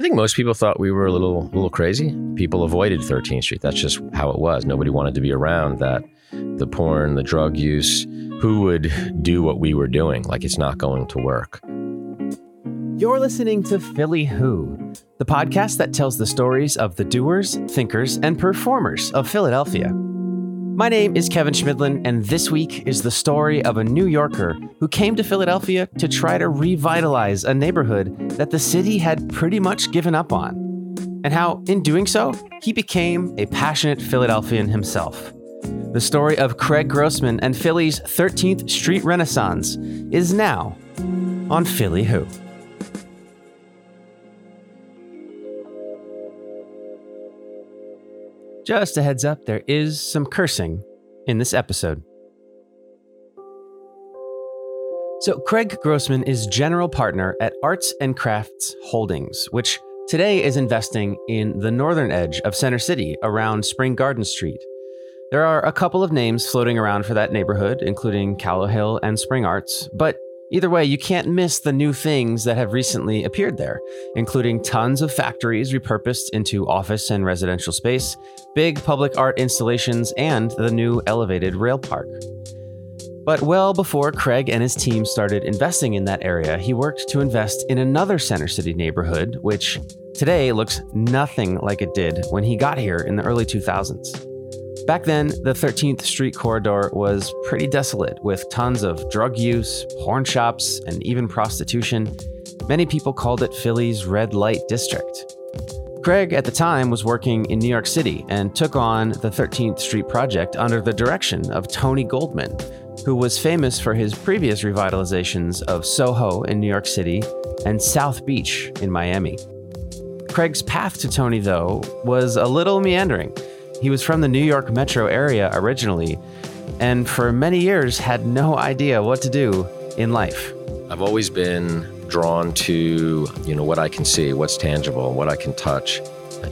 I think most people thought we were a little, little crazy. People avoided 13th Street. That's just how it was. Nobody wanted to be around that. The porn, the drug use. Who would do what we were doing? Like it's not going to work. You're listening to Philly Who, the podcast that tells the stories of the doers, thinkers, and performers of Philadelphia. My name is Kevin Schmidlin, and this week is the story of a New Yorker who came to Philadelphia to try to revitalize a neighborhood that the city had pretty much given up on. And how, in doing so, he became a passionate Philadelphian himself. The story of Craig Grossman and Philly's 13th Street Renaissance is now on Philly Who. Just a heads up, there is some cursing in this episode. So, Craig Grossman is general partner at Arts and Crafts Holdings, which today is investing in the northern edge of Center City around Spring Garden Street. There are a couple of names floating around for that neighborhood, including Callowhill and Spring Arts, but Either way, you can't miss the new things that have recently appeared there, including tons of factories repurposed into office and residential space, big public art installations, and the new elevated rail park. But well before Craig and his team started investing in that area, he worked to invest in another Center City neighborhood, which today looks nothing like it did when he got here in the early 2000s. Back then, the 13th Street corridor was pretty desolate, with tons of drug use, porn shops, and even prostitution. Many people called it Philly's red light district. Craig, at the time, was working in New York City and took on the 13th Street project under the direction of Tony Goldman, who was famous for his previous revitalizations of Soho in New York City and South Beach in Miami. Craig's path to Tony, though, was a little meandering. He was from the New York metro area originally, and for many years had no idea what to do in life. I've always been drawn to, you know, what I can see, what's tangible, what I can touch.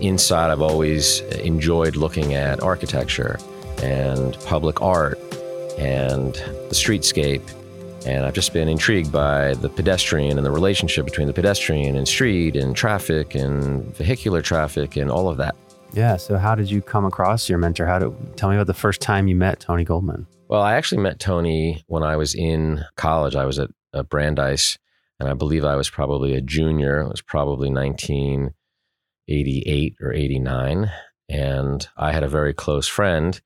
Inside, I've always enjoyed looking at architecture and public art and the streetscape. And I've just been intrigued by the pedestrian and the relationship between the pedestrian and street and traffic and vehicular traffic and all of that. Yeah. So, how did you come across your mentor? How did tell me about the first time you met Tony Goldman? Well, I actually met Tony when I was in college. I was at, at Brandeis, and I believe I was probably a junior. It was probably 1988 or 89. And I had a very close friend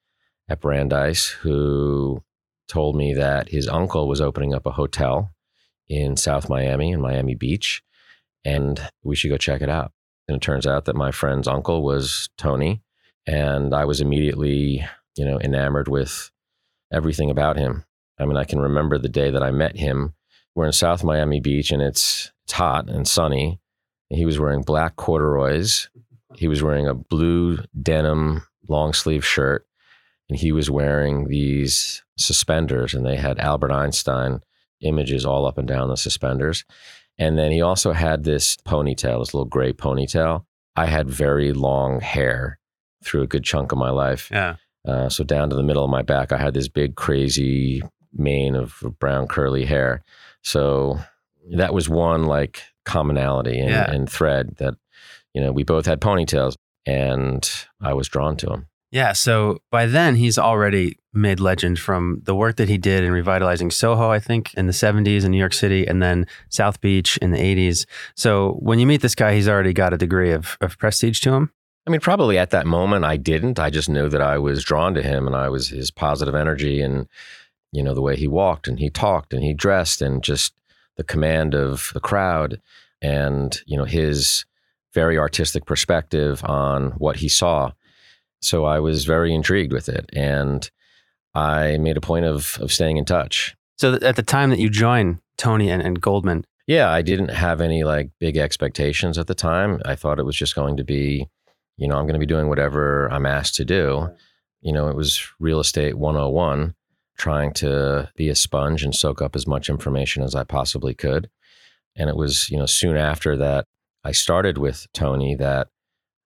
at Brandeis who told me that his uncle was opening up a hotel in South Miami, in Miami Beach, and we should go check it out. And it turns out that my friend's uncle was Tony. And I was immediately, you know, enamored with everything about him. I mean, I can remember the day that I met him. We're in South Miami Beach and it's, it's hot and sunny. He was wearing black corduroys. He was wearing a blue denim long sleeve shirt. And he was wearing these suspenders, and they had Albert Einstein images all up and down the suspenders. And then he also had this ponytail, this little gray ponytail. I had very long hair through a good chunk of my life. Yeah. Uh, so down to the middle of my back, I had this big, crazy mane of brown curly hair. So that was one like commonality and, Yeah. and thread that, you know, we both had ponytails and I was drawn to him. Yeah. So by then, he's already made legend from the work that he did in revitalizing Soho, I think, in the 70s in New York City, and then South Beach in the 80s. So when you meet this guy, he's already got a degree of, of prestige to him. I mean, probably at that moment I didn't. I just knew that I was drawn to him and I was his positive energy and, you know, the way he walked and he talked and he dressed and just the command of the crowd and, you know, his very artistic perspective on what he saw. So I was very intrigued with it. And I made a point of, of staying in touch. So at the time that you joined Tony and, and Goldman, Yeah, I didn't have any like big expectations at the time. I thought it was just going to be, you know, I'm going to be doing whatever I'm asked to do. You know, it was real estate 101, trying to be a sponge and soak up as much information as I possibly could. And it was, you know, soon after that I started with Tony that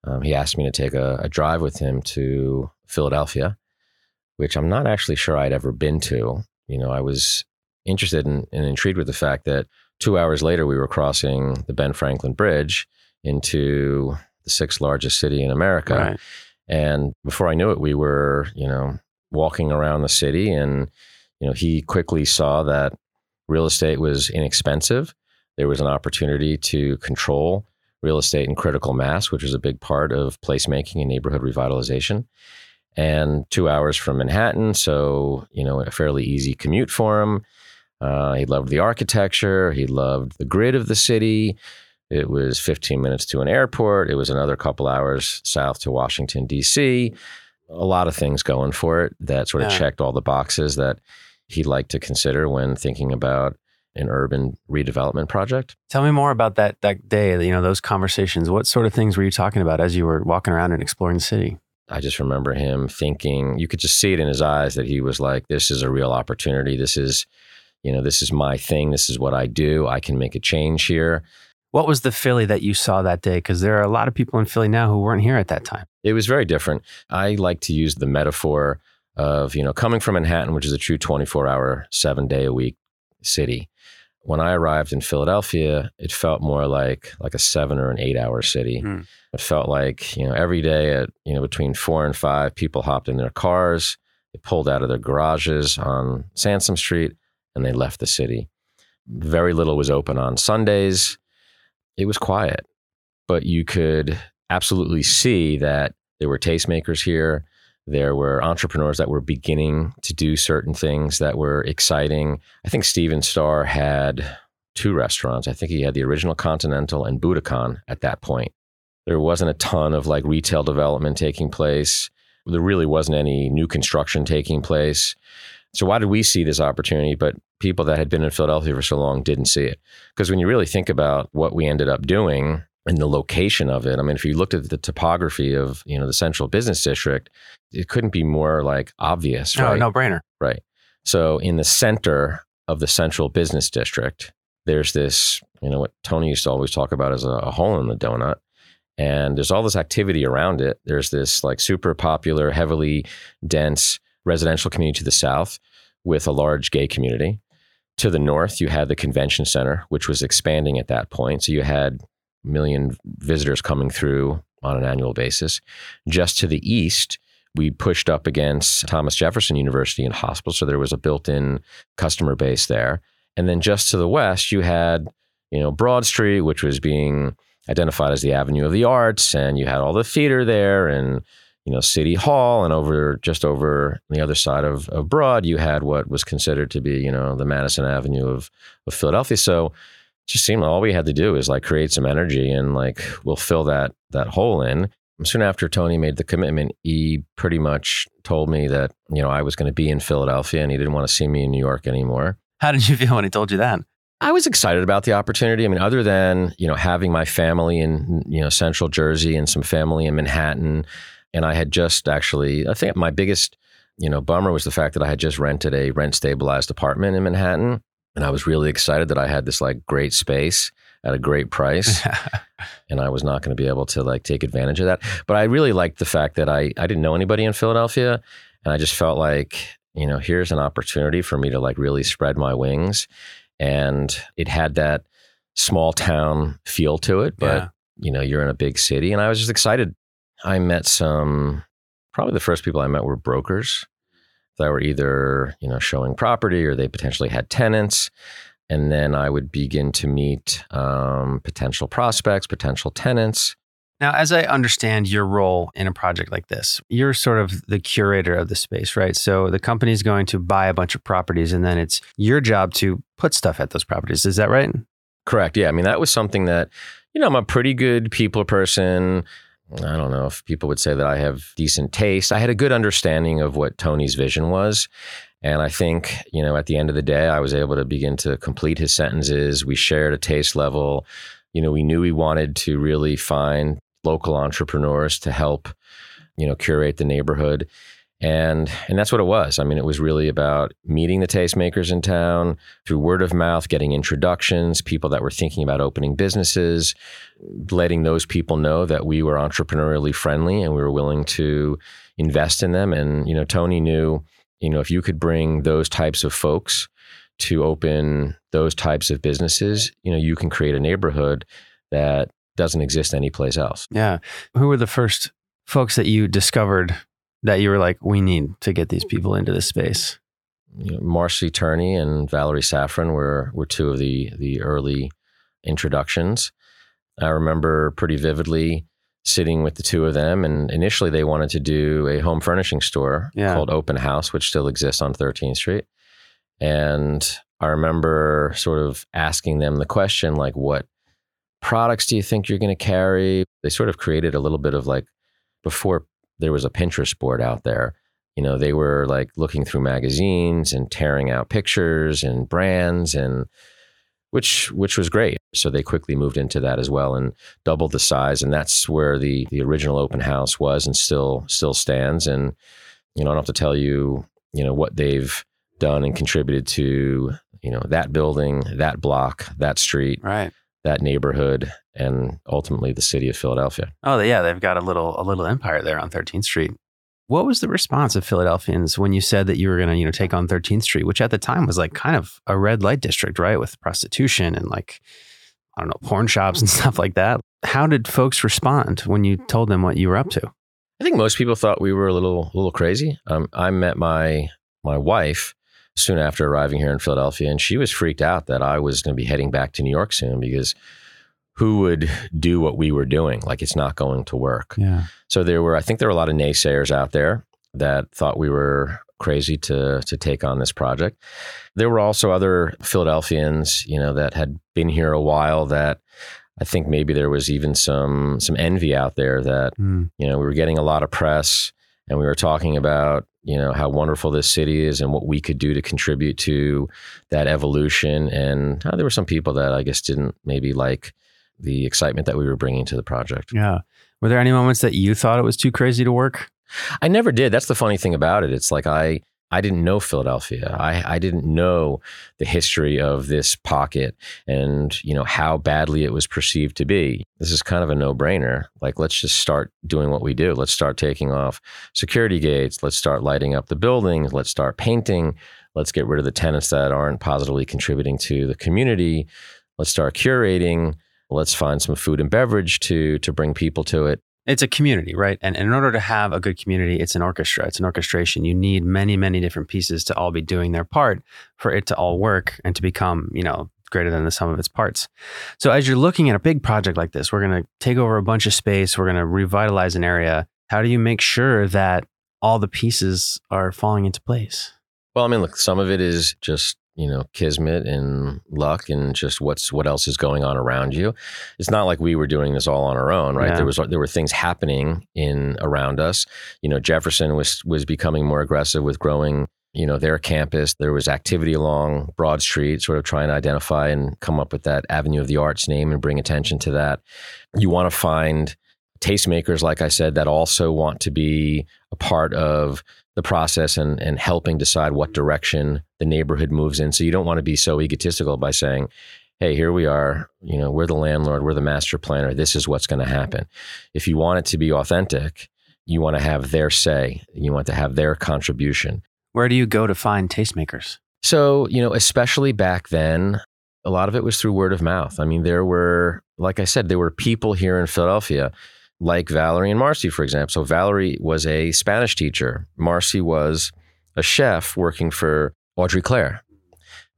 um, he asked me to take a, a drive with him to Philadelphia, which I'm not actually sure I'd ever been to. You know, I was interested in, and intrigued with the fact that two hours later we were crossing the Ben Franklin Bridge into the sixth largest city in America. Right. And before I knew it, we were, you know, walking around the city and, you know, he quickly saw that real estate was inexpensive. There was an opportunity to control real estate and critical mass, which was a big part of placemaking and neighborhood revitalization. And two hours from Manhattan, so you know, a fairly easy commute for him. Uh, he loved the architecture. He loved the grid of the city. It was 15 minutes to an airport. It was another couple hours south to Washington, D.C. A lot of things going for it that sort of Yeah. checked all the boxes that he'd like to consider when thinking about an urban redevelopment project. Tell me more about that that day. You know those conversations. What sort of things were you talking about as you were walking around and exploring the city? I just remember him thinking, you could just see it in his eyes that he was like, this is a real opportunity. This is, you know, this is my thing. This is what I do. I can make a change here. What was the Philly that you saw that day? Because there are a lot of people in Philly now who weren't here at that time. It was very different. I like to use the metaphor of, you know, coming from Manhattan, which is a true 24 hour, seven day a week city. When I arrived in Philadelphia, it felt more like like a seven or an eight hour city. Hmm. It felt like, you know, every day at, you know, between four and five, people hopped in their cars, they pulled out of their garages on Sansom Street, and they left the city. Very little was open on Sundays. It was quiet, but you could absolutely see that there were tastemakers here. There were entrepreneurs that were beginning to do certain things that were exciting. I think Stephen Starr had two restaurants. I think he had the original Continental and Buddakan at that point. There wasn't a ton of like retail development taking place. There really wasn't any new construction taking place. So why did we see this opportunity? But people that had been in Philadelphia for so long didn't see it. Because when you really think about what we ended up doing and the location of it, I mean, if you looked at the topography of you know the central business district, it couldn't be more like obvious, No, right? no brainer. Right. So in the center of the central business district, there's this, you know, what Tony used to always talk about as a, a hole in the donut. And there's all this activity around it. There's this like super popular, heavily dense residential community to the south with a large gay community. To the north, you had the convention center, which was expanding at that point. So you had million visitors coming through on an annual basis. Just to the east, we pushed up against Thomas Jefferson University and hospital. So there was a built in customer base there. And then just to the west, you had, you know, Broad Street, which was being identified as the Avenue of the Arts, and you had all the theater there and, you know, City Hall. And over just over the other side of, of Broad, you had what was considered to be, you know, the Madison Avenue of, of Philadelphia. So just seemed like all we had to do is like create some energy and like we'll fill that that hole in. Soon after Tony made the commitment, he pretty much told me that, you know, I was going to be in Philadelphia and he didn't want to see me in New York anymore. How did you feel when he told you that? I was excited about the opportunity. I mean, other than, you know, having my family in, you know, central Jersey and some family in Manhattan. And I had just actually, I think my biggest, you know, bummer was the fact that I had just rented a rent stabilized apartment in Manhattan. And I was really excited that I had this like great space at a great price. and I was not going to be able to like take advantage of that. But I really liked the fact that I I didn't know anybody in Philadelphia, and I just felt like you know here's an opportunity for me to like really spread my wings, and it had that small town feel to it, but Yeah. you know you're in a big city, and I was just excited. I met some probably the first people I met were brokers that were either you know showing property or they potentially had tenants and then I would begin to meet um, potential prospects, potential tenants. Now, as I understand your role in a project like this, you're sort of the curator of the space, right? So the company's going to buy a bunch of properties and then it's your job to put stuff at those properties. Is that right? Correct. Yeah. I mean, that was something that, you know, I'm a pretty good people person. I don't know if people would say that I have decent taste. I had a good understanding of what Tony's vision was. And I think, you know, at the end of the day, I was able to begin to complete his sentences. We shared a taste level. You know, we knew we wanted to really find local entrepreneurs to help, you know, curate the neighborhood. And and that's what it was. I mean, it was really about meeting the tastemakers in town through word of mouth, getting introductions, people that were thinking about opening businesses, letting those people know that we were entrepreneurially friendly and we were willing to invest in them. And, you know, Tony knew, you know, if you could bring those types of folks to open those types of businesses, you know, you can create a neighborhood that doesn't exist anyplace else. Yeah. Who were the first folks that you discovered that you were like, we need to get these people into this space? You know, Marcie Turney and Valerie Safran were were two of the the early introductions. I remember pretty vividly sitting with the two of them, and initially they wanted to do a home furnishing store Yeah. called Open House, which still exists on 13th Street. And I remember sort of asking them the question, like, what products do you think you're going to carry? They sort of created a little bit of like, before there was a Pinterest board out there, you know, they were like looking through magazines and tearing out pictures and brands and which which was great. So they quickly moved into that as well and doubled the size. And that's where the the original open house was and still still stands. And you know, I don't have to tell you, you know, what they've done and contributed to, you know, that building, that block, that street, Right. That neighborhood, and ultimately the city of Philadelphia. Oh, yeah. They've got a little a little empire there on 13th Street. What was the response of Philadelphians when you said that you were going to, you know, take on 13th Street, which at the time was like kind of a red light district, right, with prostitution and like I don't know, porn shops and stuff like that. How did folks respond when you told them what you were up to? I think most people thought we were a little little crazy. Um, I met my my wife soon after arriving here in Philadelphia, and she was freaked out that I was going to be heading back to New York soon because who would do what we were doing? Like it's not going to work. Yeah. So there were, I think there were a lot of naysayers out there that thought we were crazy to to take on this project. There were also other Philadelphians, you know, that had been here a while that I think maybe there was even some some envy out there that Mm. you know we were getting a lot of press and we were talking about you know how wonderful this city is and what we could do to contribute to that evolution and uh, there were some people that I guess didn't maybe like the excitement that we were bringing to the project. Yeah. Were there any moments that you thought it was too crazy to work? I never did. That's the funny thing about it. It's like I I didn't know Philadelphia. I, I didn't know the history of this pocket and you know how badly it was perceived to be. This is kind of a no brainer. Like let's just start doing what we do. Let's start taking off security gates. Let's start lighting up the buildings. Let's start painting. Let's get rid of the tenants that aren't positively contributing to the community. Let's start curating. Let's find some food and beverage to to bring people to it. It's a community, right? And, in order to have a good community, it's an orchestra, it's an orchestration. You need many, many different pieces to all be doing their part for it to all work and to become, you know, greater than the sum of its parts. So as you're looking at a big project like this, we're going to take over a bunch of space, we're going to revitalize an area. How do you make sure that all the pieces are falling into place? Well, I mean, look, some of it is just you know kismet and luck and just what's what else is going on around you. It's not like we were doing this all on our own, right? Yeah. There was there were things happening in around us. You know, Jefferson was was becoming more aggressive with growing. You know, their campus. There was activity along Broad Street, sort of trying to identify and come up with that Avenue of the Arts name and bring attention to that. You want to find tastemakers, like I said, that also want to be a part of the process and, and helping decide what direction the neighborhood moves in. So you don't want to be so egotistical by saying, hey, here we are, you know, we're the landlord, we're the master planner, this is what's going to happen. If you want it to be authentic, you want to have their say, you want to have their contribution. Where do you go to find tastemakers? So, you know, especially back then, a lot of it was through word of mouth. I mean, there were, like I said, there were people here in Philadelphia, like Valerie and Marcie, for example. So, Valerie was a Spanish teacher, Marcie was a chef working for Audrey Claire.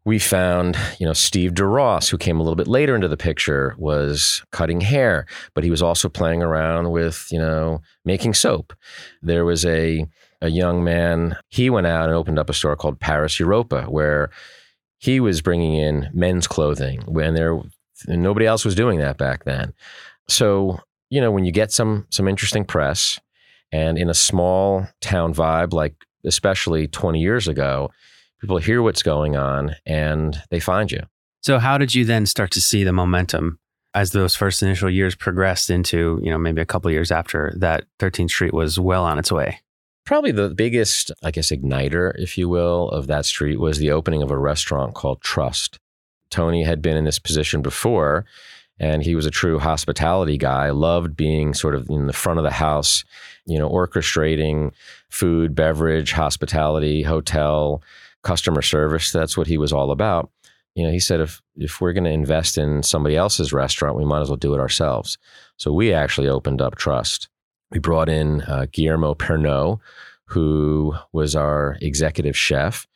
We found, you know, Steve Duross, who came a little bit later into the picture, was cutting hair, but he was also playing around with, you know, making soap. There was a a young man, he went out and opened up a store called Paris Europa, where he was bringing in men's clothing when there nobody else was doing that back then. So you know when you get some some interesting press, and in a small town vibe like especially 20 years ago, people hear what's going on and they find you. So how did you then start to see the momentum as those first initial years progressed into, you know, maybe a couple years after that 13th Street was well on its way? Probably the biggest, I guess, igniter, if you will, of that street was the opening of a restaurant called Trust. Tony had been in this position before, and he was a true hospitality guy, loved being sort of in the front of the house, you know, orchestrating food, beverage, hospitality, hotel, customer service. That's what he was all about. you know, he said if if we're going to invest in somebody else's restaurant, we might as well do it ourselves. So we actually opened up Trust. We brought in uh, Guillermo Pernot, who was our executive chef,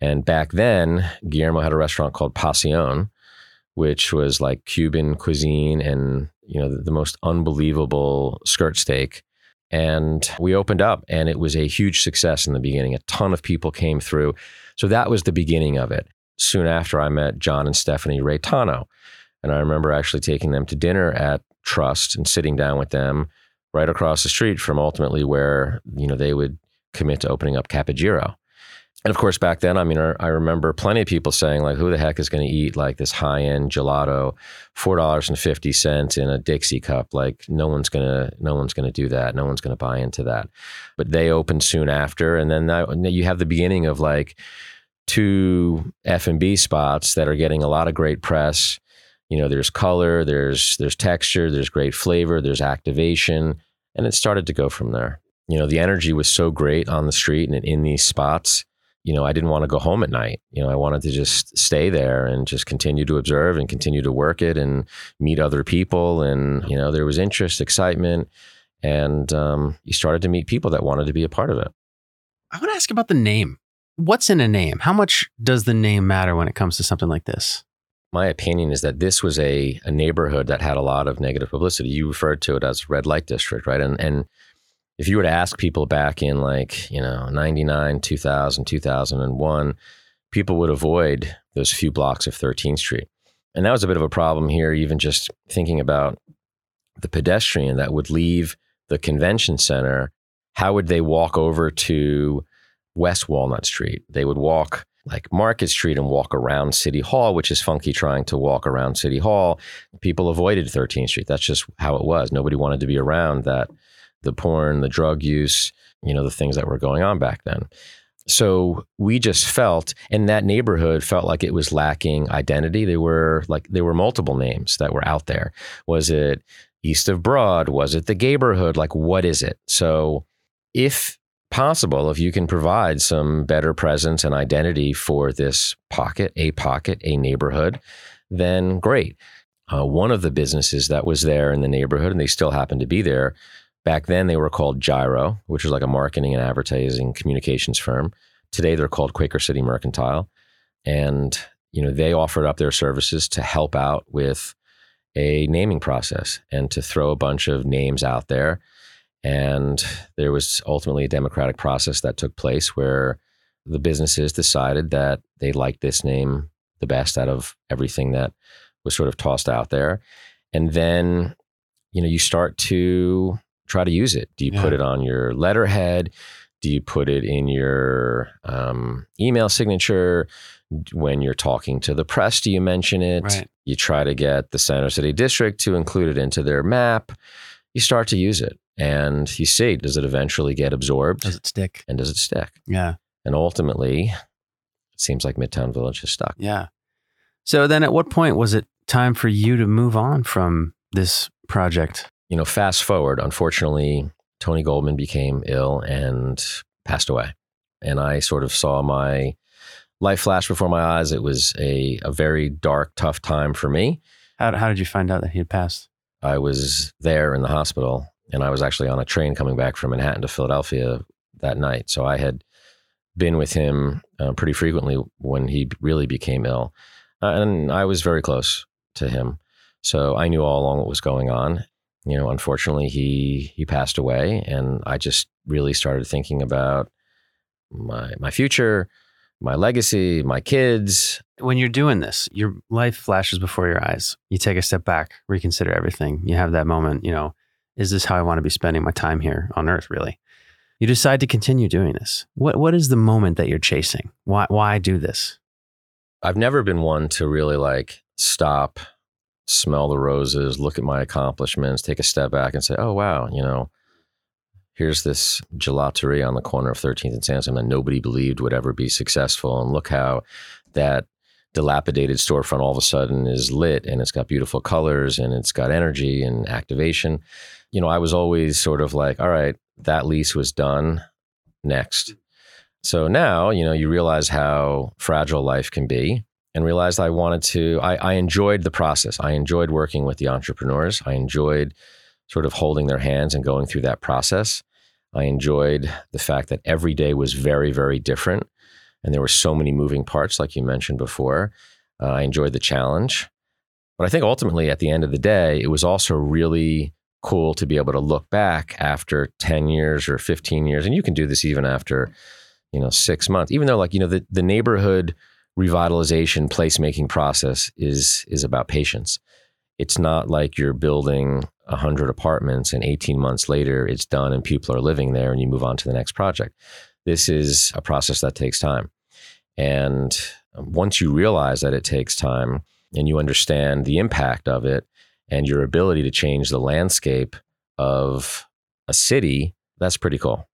and back then Guillermo had a restaurant called Pasión, which was like Cuban cuisine and you know the, the most unbelievable skirt steak. And we opened up, and it was a huge success in the beginning. A ton of people came through. So that was the beginning of it soon after I met John and Stephanie Reitano. And I remember actually taking them to dinner at Trust and sitting down with them right across the street from ultimately where, you know, they would commit to opening up Capogiro. And of course, back then, I mean, I remember plenty of people saying, like, who the heck is going to eat like this high end gelato, four dollars and fifty cents in a Dixie cup? Like, no one's gonna, no one's gonna do that. No one's gonna buy into that. But they opened soon after, and then that, you have the beginning of like two F and B spots that are getting a lot of great press. You know, there's color, there's there's texture, there's great flavor, there's activation, and it started to go from there. You know, the energy was so great on the street and in these spots. You know, I didn't want to go home at night. You know, I wanted to just stay there and just continue to observe and continue to work it and meet other people. And you know, there was interest, excitement, and um, you started to meet people that wanted to be a part of it. I want to ask about the name what's in a name? How much does the name matter when it comes to something like this? My opinion is that this was a, a neighborhood that had a lot of negative publicity. You referred to it as red light district, right? And and if you were to ask people back in like, you know, 99, 2000, 2001, people would avoid those few blocks of 13th Street. And that was a bit of a problem here, even just thinking about the pedestrian that would leave the convention center. How would they walk over to West Walnut Street. They would walk like Market Street and walk around City Hall, which is funky trying to walk around City Hall. People avoided 13th Street. That's just how it was. Nobody wanted to be around that, the porn, the drug use, you know, the things that were going on back then. So we just felt, and that neighborhood felt like it was lacking identity. There were like, there were multiple names that were out there. Was it East of Broad? Was it the Gayborhood? Like, what is it? So if possible if you can provide some better presence and identity for this pocket, a pocket, a neighborhood, then great. Uh, one of the businesses that was there in the neighborhood, and they still happen to be there, back then they were called Gyro, which was like a marketing and advertising communications firm. Today they're called Quaker City Mercantile. And, you know, they offered up their services to help out with a naming process and to throw a bunch of names out there and there was ultimately a democratic process that took place where the businesses decided that they liked this name the best out of everything that was sort of tossed out there. And then, you know, you start to try to use it. Do you yeah. put it on your letterhead? Do you put it in your um, email signature? When you're talking to the press, do you mention it? Right. You try to get the Center City District to include it into their map. You start to use it and you see does it eventually get absorbed does it stick and does it stick yeah and ultimately it seems like midtown village has stuck yeah so then at what point was it time for you to move on from this project you know fast forward unfortunately tony goldman became ill and passed away and i sort of saw my life flash before my eyes it was a, a very dark tough time for me how, how did you find out that he had passed i was there in the hospital and I was actually on a train coming back from Manhattan to Philadelphia that night. So I had been with him uh, pretty frequently when he really became ill, uh, and I was very close to him. So I knew all along what was going on. You know, unfortunately, he he passed away, and I just really started thinking about my my future, my legacy, my kids. When you're doing this, your life flashes before your eyes. You take a step back, reconsider everything. You have that moment, you know, is this how I want to be spending my time here on earth, really? You decide to continue doing this. What, what is the moment that you're chasing? Why, why do this? I've never been one to really like stop, smell the roses, look at my accomplishments, take a step back and say, oh, wow, you know, here's this gelateria on the corner of 13th and Sansom that nobody believed would ever be successful. And look how that dilapidated storefront all of a sudden is lit and it's got beautiful colors and it's got energy and activation you know, I was always sort of like, all right, that lease was done next. So now, you know, you realize how fragile life can be. And realized I wanted to, I, I enjoyed the process. I enjoyed working with the entrepreneurs. I enjoyed sort of holding their hands and going through that process. I enjoyed the fact that every day was very, very different. And there were so many moving parts, like you mentioned before. Uh, I enjoyed the challenge. But I think ultimately, at the end of the day, it was also really cool to be able to look back after 10 years or 15 years. And you can do this even after, you know, six months, even though, like, you know, the, the neighborhood revitalization placemaking process is is about patience. It's not like you're building 100 apartments and 18 months later it's done and people are living there and you move on to the next project. This is a process that takes time. And um, once you realize that it takes time and you understand the impact of it and your ability to change the landscape of a city, that's pretty cool.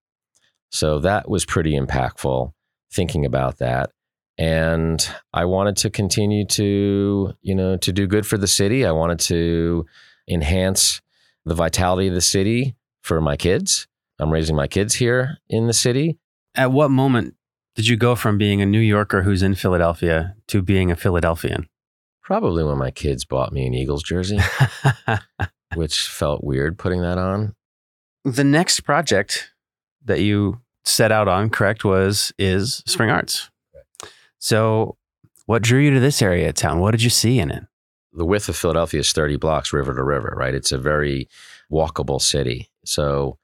So that was pretty impactful thinking about that and I wanted to continue to, you know, to do good for the city. I wanted to enhance the vitality of the city for my kids. I'm raising my kids here in the city. At what moment did you go from being a New Yorker who's in Philadelphia to being a Philadelphian? Probably when my kids bought me an Eagles jersey, which felt weird putting that on. The next project that you set out on, correct, was is Spring Arts. So, what drew you to this area of town? What did you see in it? The width of Philadelphia is 30 blocks river to river, right? It's a very walkable city. So,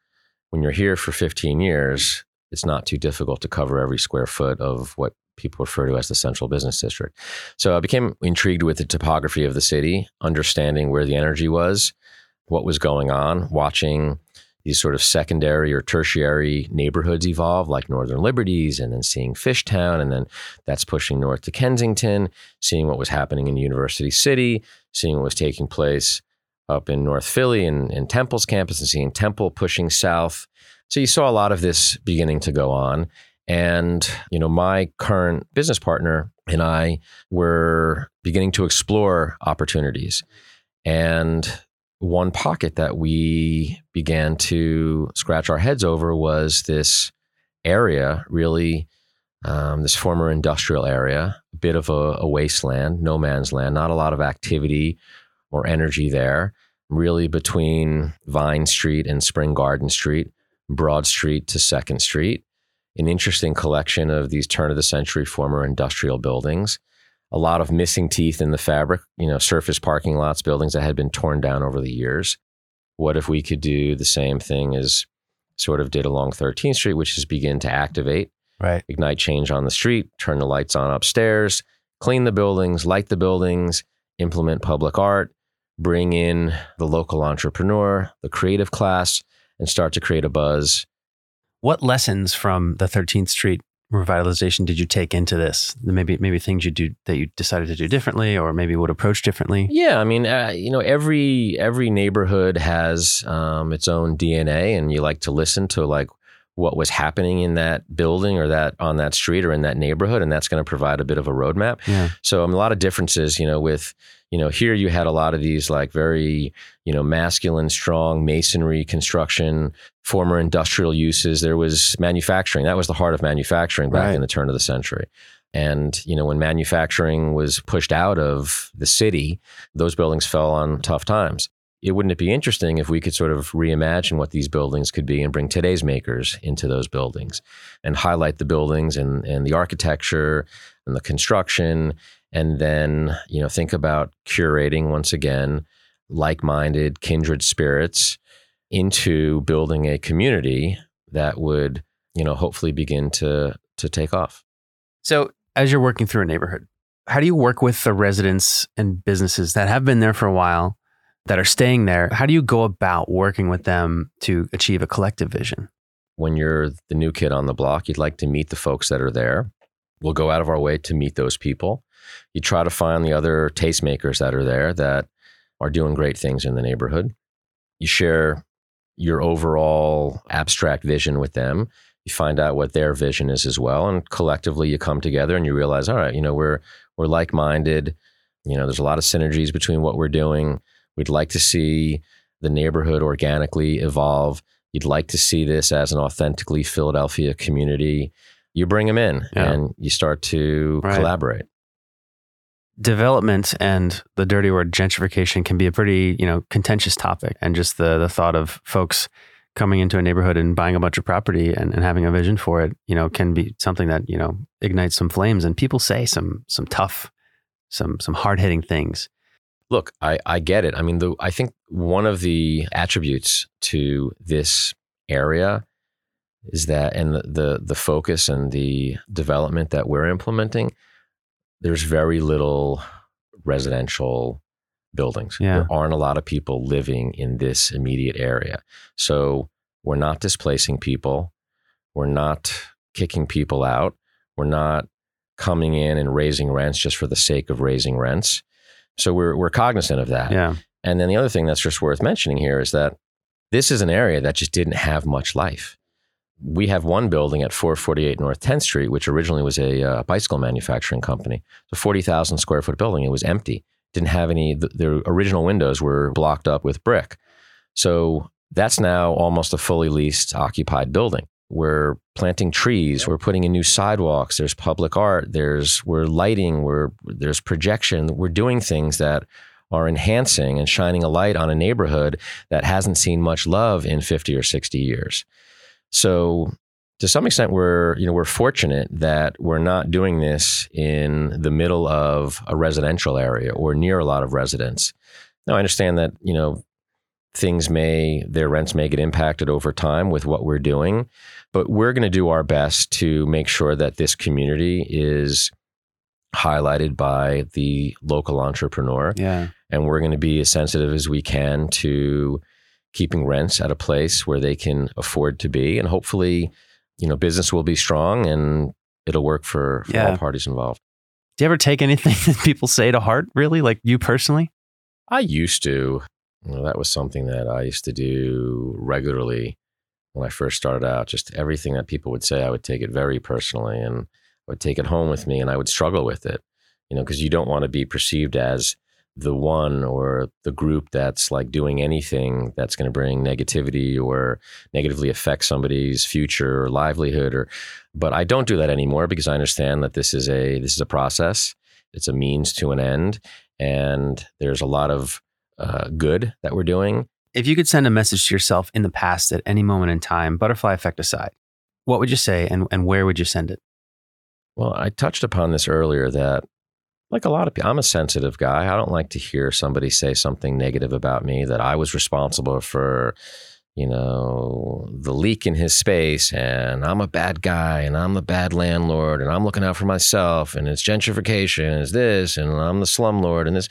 when you're here for 15 years, it's not too difficult to cover every square foot of what people refer to as the central business district. So I became intrigued with the topography of the city, understanding where the energy was, what was going on, watching these sort of secondary or tertiary neighborhoods evolve, like Northern Liberties, and then seeing Fishtown, and then that's pushing north to Kensington, seeing what was happening in University City, seeing what was taking place up in North Philly and, and Temple's campus, and seeing Temple pushing south. So you saw a lot of this beginning to go on. And, you know, my current business partner and I were beginning to explore opportunities. And one pocket that we began to scratch our heads over was this area, really, um, this former industrial area, a bit of a, a wasteland, no man's land, not a lot of activity or energy there, really between Vine Street and Spring Garden Street, Broad Street to Second Street. An interesting collection of these turn of the century former industrial buildings a lot of missing teeth in the fabric, you know, surface parking lots, buildings that had been torn down over the years. What if we could do the same thing as sort of did along 13th Street, which is begin to activate, right. ignite change on the street, turn the lights on upstairs, clean the buildings, light the buildings, implement public art, bring in the local entrepreneur, the creative class, and start to create a buzz. What lessons from the 13th Street revitalization did you take into this? Maybe maybe things you do that you decided to do differently, or maybe would approach differently. Yeah, I mean, uh, you know, every every neighborhood has um, its own DNA, and you like to listen to like what was happening in that building or that on that street or in that neighborhood, and that's going to provide a bit of a roadmap. Yeah. So um, a lot of differences, you know, with you know here you had a lot of these like very you know masculine, strong masonry construction, former industrial uses. There was manufacturing. That was the heart of manufacturing back right. in the turn of the century. And you know when manufacturing was pushed out of the city, those buildings fell on tough times it wouldn't it be interesting if we could sort of reimagine what these buildings could be and bring today's makers into those buildings and highlight the buildings and, and the architecture and the construction and then you know think about curating once again like-minded kindred spirits into building a community that would you know hopefully begin to to take off so as you're working through a neighborhood how do you work with the residents and businesses that have been there for a while that are staying there, how do you go about working with them to achieve a collective vision? When you're the new kid on the block, you'd like to meet the folks that are there. We'll go out of our way to meet those people. You try to find the other tastemakers that are there that are doing great things in the neighborhood. You share your overall abstract vision with them. You find out what their vision is as well, and collectively you come together and you realize, all right, you know, we're we're like minded. You know, there's a lot of synergies between what we're doing We'd like to see the neighborhood organically evolve. You'd like to see this as an authentically Philadelphia community. You bring them in yeah. and you start to right. collaborate. Development and the dirty word gentrification can be a pretty you know contentious topic. And just the the thought of folks coming into a neighborhood and buying a bunch of property and, and having a vision for it you know can be something that you know ignites some flames and people say some some tough some some hard-hitting things. Look i i get it. I mean the i think one of the attributes to this area is that and the, the the focus and the development that we're implementing there's very little residential buildings. Yeah. There aren't a lot of people living in this immediate area. So we're not displacing people. We're not kicking people out. We're not coming in and raising rents just for the sake of raising rents. So we're we're cognizant of that. yeah And then the other thing that's just worth mentioning here is that this is an area that just didn't have much life. We have one building at 448 North 10th Street, which originally was a uh, bicycle manufacturing company. It's a 40,000 square foot building. It was empty. Didn't have any, the, the original windows were blocked up with brick. So that's now almost a fully leased, occupied building. We're planting trees. We're putting in new sidewalks. There's public art. There's we're lighting. We're there's projection. We're doing things that are enhancing and shining a light on a neighborhood that hasn't seen much love in 50 or 60 years. So to some extent we're you know we're fortunate that we're not doing this in the middle of a residential area or near a lot of residents. Now I understand that, you know, things may their rents may get impacted over time with what we're doing, but we're going to do our best to make sure that this community is highlighted by the local entrepreneur yeah and we're going to be as sensitive as we can to keeping rents at a place where they can afford to be. And hopefully you know business will be strong and it'll work for, for Yeah. all parties involved. Do you ever take anything that people say to heart really? Like you personally? I used to. You know, that was something that i used to do regularly when i first started out. Just everything that people would say i would take it very personally and i would take it home with me and i would struggle with it you know because you don't want to be perceived as the one or the group that's like doing anything that's going to bring negativity or negatively affect somebody's future or livelihood or but I don't do that anymore because I understand that this is a this is a process. It's a means to an end and there's a lot of uh, good that we're doing. If you could send a message to yourself in the past at any moment in time butterfly effect aside what would you say and, and where would you send it? Well I touched upon this earlier that like a lot of people I'm a sensitive guy I don't like to hear somebody say something negative about me that I was responsible for you know, the leak in his space, and I'm a bad guy, and I'm the bad landlord, and I'm looking out for myself, and it's gentrification, and it's this, and I'm the slumlord, and this.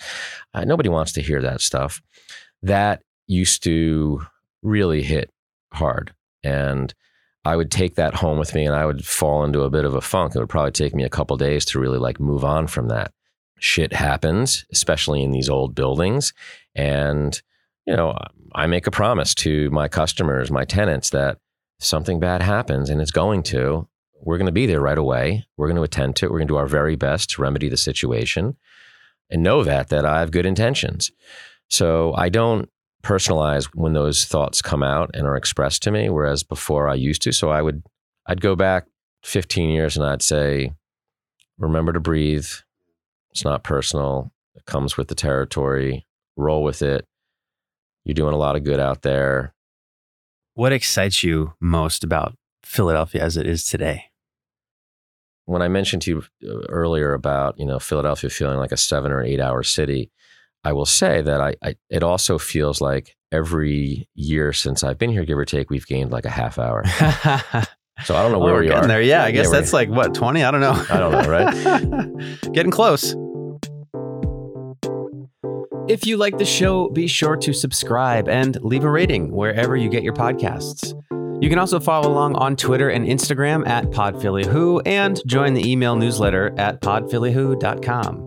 Nobody wants to hear that stuff. That used to really hit hard, and I would take that home with me, and I would fall into a bit of a funk. It would probably take me a couple days to really like move on from that. Shit happens, especially in these old buildings, and you know, I make a promise to my customers, my tenants, that something bad happens, and it's going to, we're going to be there right away. We're going to attend to it. We're going to do our very best to remedy the situation, and know that that I have good intentions. So I don't personalize when those thoughts come out and are expressed to me, whereas before I used to. So I would, I'd go back 15 years and I'd say, remember to breathe. It's not personal. It comes with the territory. Roll with it you're doing a lot of good out there. What excites you most about Philadelphia as it is today? When I mentioned to you uh, earlier about you know Philadelphia feeling like a seven or eight hour city, I will say that I, I it also feels like every year since I've been here, give or take, we've gained like a half hour. So I don't know where Oh, we're we getting are. there. Yeah, I guess we're- that's like what twenty. I don't know. I don't know, right? getting close. If you like the show, be sure to subscribe and leave a rating wherever you get your podcasts. You can also follow along on Twitter and Instagram at PodPhillyWho and join the email newsletter at podphillywho.com.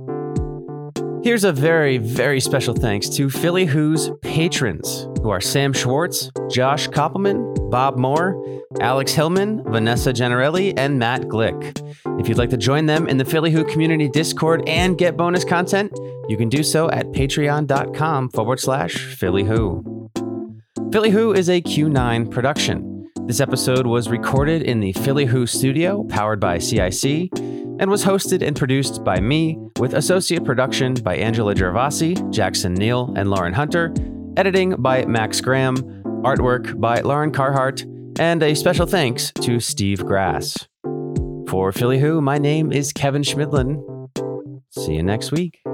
Here's a very, very special thanks to Philly Who's patrons, who are Sam Schwartz, Josh Kopelman, Bob Moore, Alex Hillman, Vanessa Generelli, and Matt Glick. If you'd like to join them in the Philly Who community Discord and get bonus content, you can do so at patreon.com forward slash Philly Who. Philly Who is a Q9 production. This episode was recorded in the Philly Who studio, powered by CIC, and was hosted and produced by me, with associate production by Angela Gervasi, Jackson Neal, and Lauren Hunter, editing by Max Graham, artwork by Lauren Carhart, and a special thanks to Steve Grass. For Philly Who, my name is Kevin Schmidlin. See you next week.